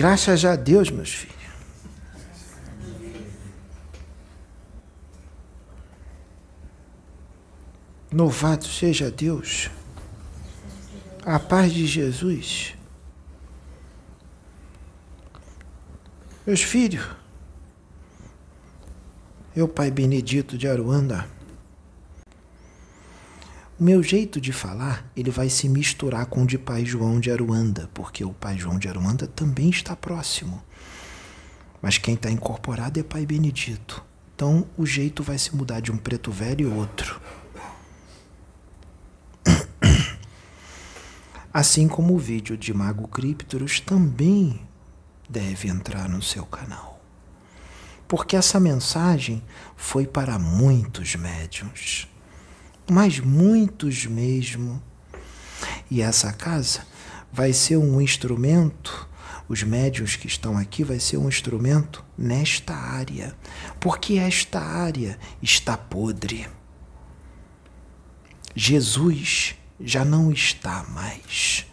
Graças a Deus, meus filhos. Louvado seja Deus. A paz de Jesus. Meus filhos, eu, Pai Benedito de Aruanda, meu jeito de falar, ele vai se misturar com o de Pai João de Aruanda, porque o Pai João de Aruanda também está próximo. Mas quem está incorporado é Pai Benedito. Então o jeito vai se mudar de um preto velho e outro. Assim como o vídeo de Mago Cryptorus também deve entrar no seu canal. Porque essa mensagem foi para muitos médiums, mas muitos mesmo. E essa casa vai ser um instrumento, os médiums que estão aqui vai ser um instrumento nesta área, porque esta área está podre. Jesus já não está mais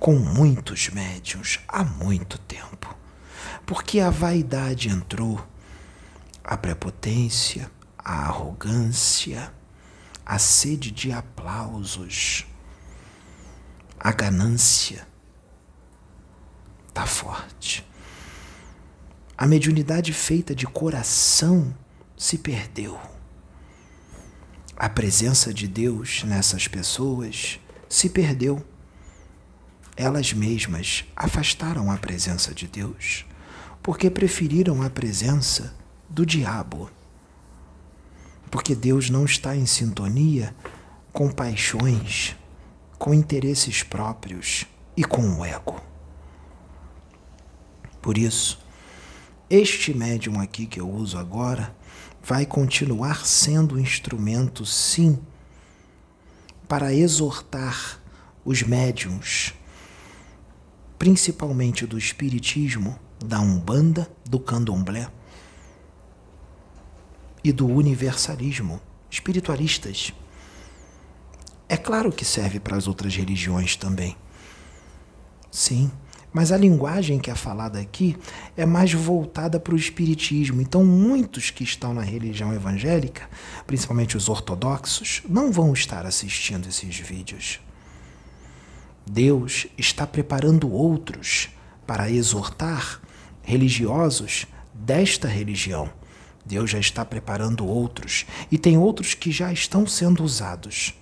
com muitos médiuns há muito tempo, porque a vaidade entrou, a prepotência, a arrogância, a sede de aplausos, a ganância está forte. A mediunidade feita de coração se perdeu a presença de Deus nessas pessoas se perdeu. Elas mesmas afastaram a presença de Deus porque preferiram a presença do diabo. Porque Deus não está em sintonia com paixões, com interesses próprios e com o ego. Por isso, este médium aqui que eu uso agora vai continuar sendo instrumento, sim, para exortar os médiums, principalmente do Espiritismo, da Umbanda, do Candomblé e do Universalismo, espiritualistas. É claro que serve para as outras religiões também. Sim mas a linguagem que é falada aqui é mais voltada para o espiritismo. Então, muitos que estão na religião evangélica, principalmente os ortodoxos, não vão estar assistindo esses vídeos. Deus está preparando outros para exortar religiosos desta religião. Deus já está preparando outros e tem outros que já estão sendo usados.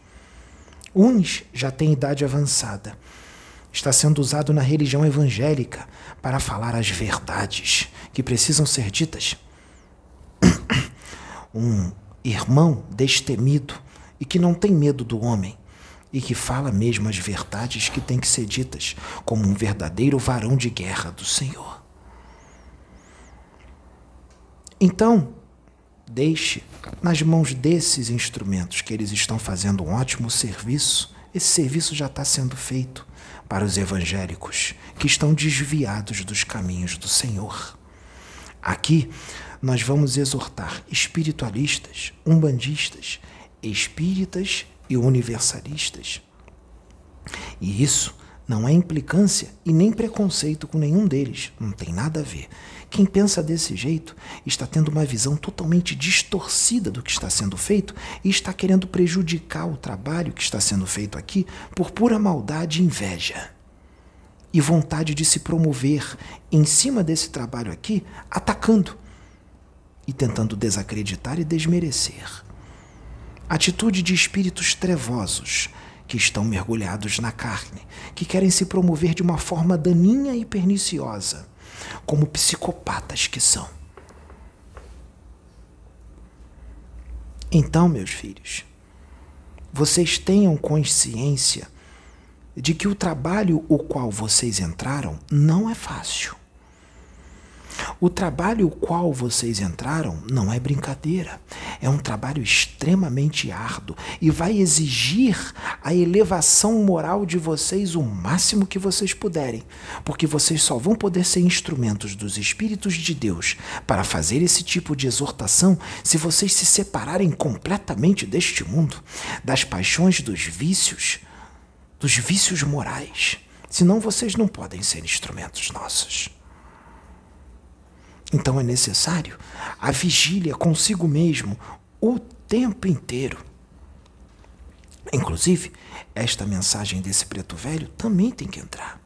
Uns já têm idade avançada está sendo usado na religião evangélica para falar as verdades que precisam ser ditas. Um irmão destemido e que não tem medo do homem e que fala mesmo as verdades que têm que ser ditas, como um verdadeiro varão de guerra do Senhor. Então, deixe nas mãos desses instrumentos que eles estão fazendo um ótimo serviço. Esse serviço já está sendo feito para os evangélicos que estão desviados dos caminhos do Senhor. Aqui nós vamos exortar espiritualistas, umbandistas, espíritas e universalistas. E isso não é implicância e nem preconceito com nenhum deles, não tem nada a ver. Quem pensa desse jeito está tendo uma visão totalmente distorcida do que está sendo feito e está querendo prejudicar o trabalho que está sendo feito aqui por pura maldade e inveja. E vontade de se promover em cima desse trabalho aqui, atacando e tentando desacreditar e desmerecer. Atitude de espíritos trevosos que estão mergulhados na carne, que querem se promover de uma forma daninha e perniciosa, como psicopatas que são. Então, meus filhos, vocês tenham consciência de que o trabalho o qual vocês entraram não é fácil. O trabalho qual vocês entraram não é brincadeira. É um trabalho extremamente árduo e vai exigir a elevação moral de vocês o máximo que vocês puderem, porque vocês só vão poder ser instrumentos dos Espíritos de Deus para fazer esse tipo de exortação se vocês se separarem completamente deste mundo, das paixões dos vícios, dos vícios morais Senão vocês não podem ser instrumentos nossos. Então é necessário a vigília consigo mesmo o tempo inteiro. Inclusive, esta mensagem desse preto velho também tem que entrar.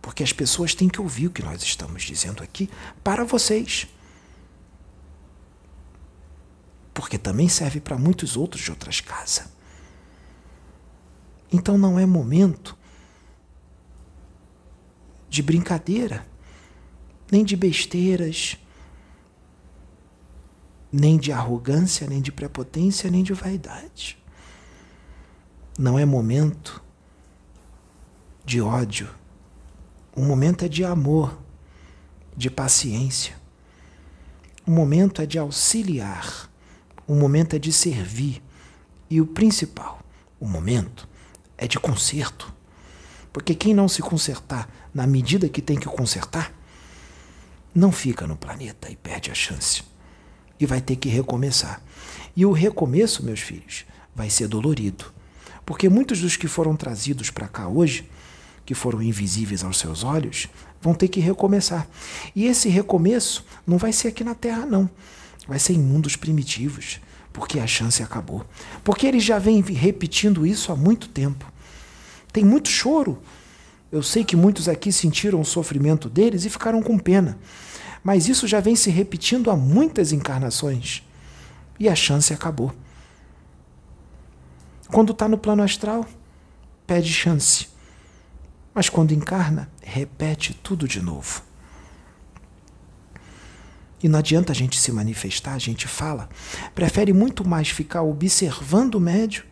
Porque as pessoas têm que ouvir o que nós estamos dizendo aqui para vocês. Porque também serve para muitos outros de outras casas. Então não é momento de brincadeira, nem de besteiras, nem de arrogância, nem de prepotência, nem de vaidade. Não é momento de ódio. O momento é de amor, de paciência. O momento é de auxiliar. O momento é de servir. E o principal, o momento é de conserto. Porque quem não se consertar na medida que tem que consertar, não fica no planeta e perde a chance. E vai ter que recomeçar. E o recomeço, meus filhos, vai ser dolorido. Porque muitos dos que foram trazidos para cá hoje, que foram invisíveis aos seus olhos, vão ter que recomeçar. E esse recomeço não vai ser aqui na Terra, não. Vai ser em mundos primitivos, porque a chance acabou. Porque eles já vêm repetindo isso há muito tempo. Tem muito choro. Eu sei que muitos aqui sentiram o sofrimento deles e ficaram com pena. Mas isso já vem se repetindo há muitas encarnações. E a chance acabou. Quando está no plano astral, pede chance. Mas quando encarna, repete tudo de novo. E não adianta a gente se manifestar, a gente fala. Prefere muito mais ficar observando o médio,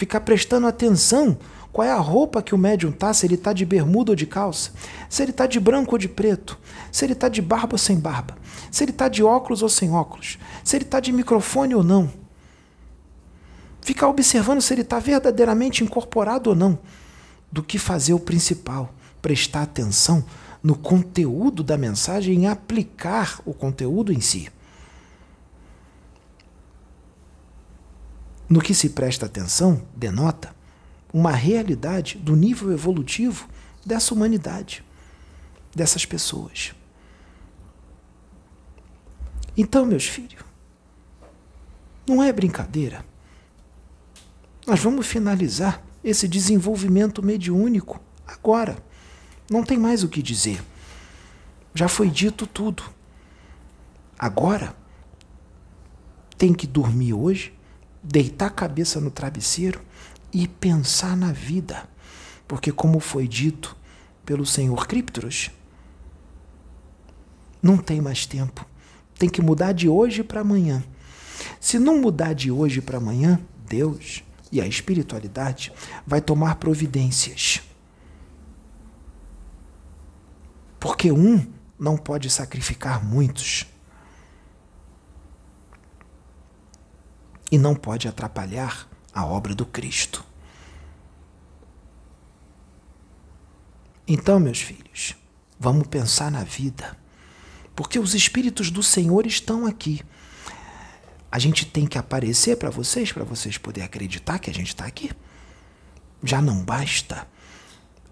ficar prestando atenção qual é a roupa que o médium tá, se ele está de bermuda ou de calça, se ele está de branco ou de preto, se ele está de barba ou sem barba, se ele está de óculos ou sem óculos, se ele está de microfone ou não. Ficar observando se ele está verdadeiramente incorporado ou não, do que fazer o principal, prestar atenção no conteúdo da mensagem e aplicar o conteúdo em si. No que se presta atenção, denota uma realidade do nível evolutivo dessa humanidade, dessas pessoas. Então, meus filhos, não é brincadeira. Nós vamos finalizar esse desenvolvimento mediúnico agora. Não tem mais o que dizer. Já foi dito tudo. Agora, tem que dormir hoje, deitar a cabeça no travesseiro e pensar na vida. Porque, como foi dito pelo senhor Criptros, não tem mais tempo. Tem que mudar de hoje para amanhã. Se não mudar de hoje para amanhã, Deus e a espiritualidade vai tomar providências. Porque um não pode sacrificar muitos. E não pode atrapalhar a obra do Cristo. Então, meus filhos, vamos pensar na vida, porque os Espíritos do Senhor estão aqui. A gente tem que aparecer para vocês, para vocês poderem acreditar que a gente está aqui. Já não basta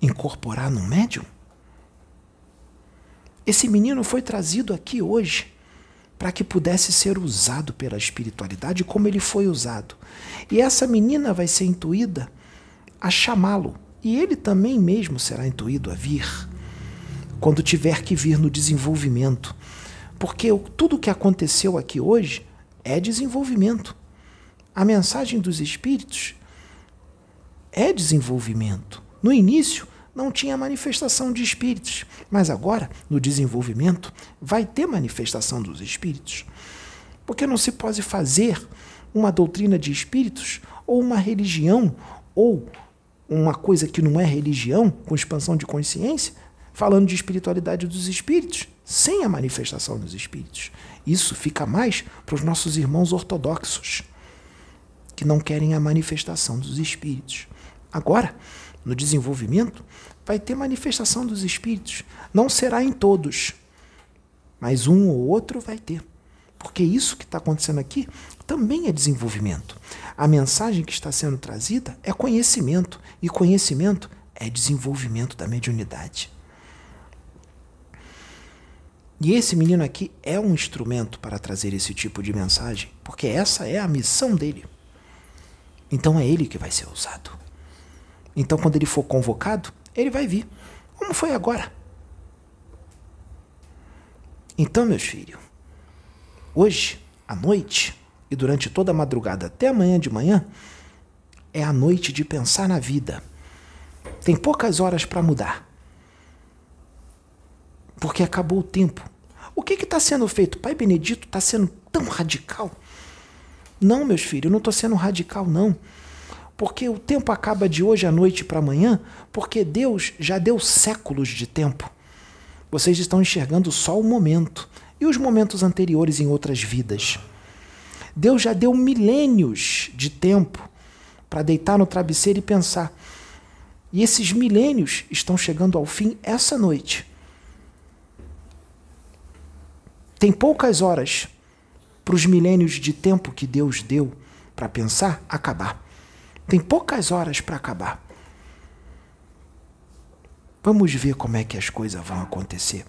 incorporar no médium? Esse menino foi trazido aqui hoje para que pudesse ser usado pela espiritualidade como ele foi usado. E essa menina vai ser intuída a chamá-lo, e ele também mesmo será intuído a vir quando tiver que vir no desenvolvimento. Porque tudo o que aconteceu aqui hoje é desenvolvimento. A mensagem dos espíritos é desenvolvimento. No início, não tinha manifestação de espíritos, mas agora, no desenvolvimento, vai ter manifestação dos espíritos. Porque não se pode fazer uma doutrina de espíritos ou uma religião ou uma coisa que não é religião, com expansão de consciência, falando de espiritualidade dos espíritos, sem a manifestação dos espíritos. Isso fica mais para os nossos irmãos ortodoxos, que não querem a manifestação dos espíritos. Agora, no desenvolvimento, vai ter manifestação dos espíritos. Não será em todos, mas um ou outro vai ter. Porque isso que está acontecendo aqui também é desenvolvimento. A mensagem que está sendo trazida é conhecimento, e conhecimento é desenvolvimento da mediunidade. E esse menino aqui é um instrumento para trazer esse tipo de mensagem, porque essa é a missão dele. Então é ele que vai ser usado. Então, quando ele for convocado, ele vai vir. Como foi agora? Então, meus filhos, hoje, à noite, e durante toda a madrugada até amanhã de manhã, é a noite de pensar na vida. Tem poucas horas para mudar. Porque acabou o tempo. O que está sendo feito? Pai Benedito está sendo tão radical? Não, meus filhos, eu não estou sendo radical, não. Porque o tempo acaba de hoje à noite para amanhã, porque Deus já deu séculos de tempo. Vocês estão enxergando só o momento e os momentos anteriores em outras vidas. Deus já deu milênios de tempo para deitar no travesseiro e pensar. E esses milênios estão chegando ao fim essa noite. Tem poucas horas para os milênios de tempo que Deus deu para pensar acabar. Tem poucas horas para acabar. Vamos ver como é que as coisas vão acontecer.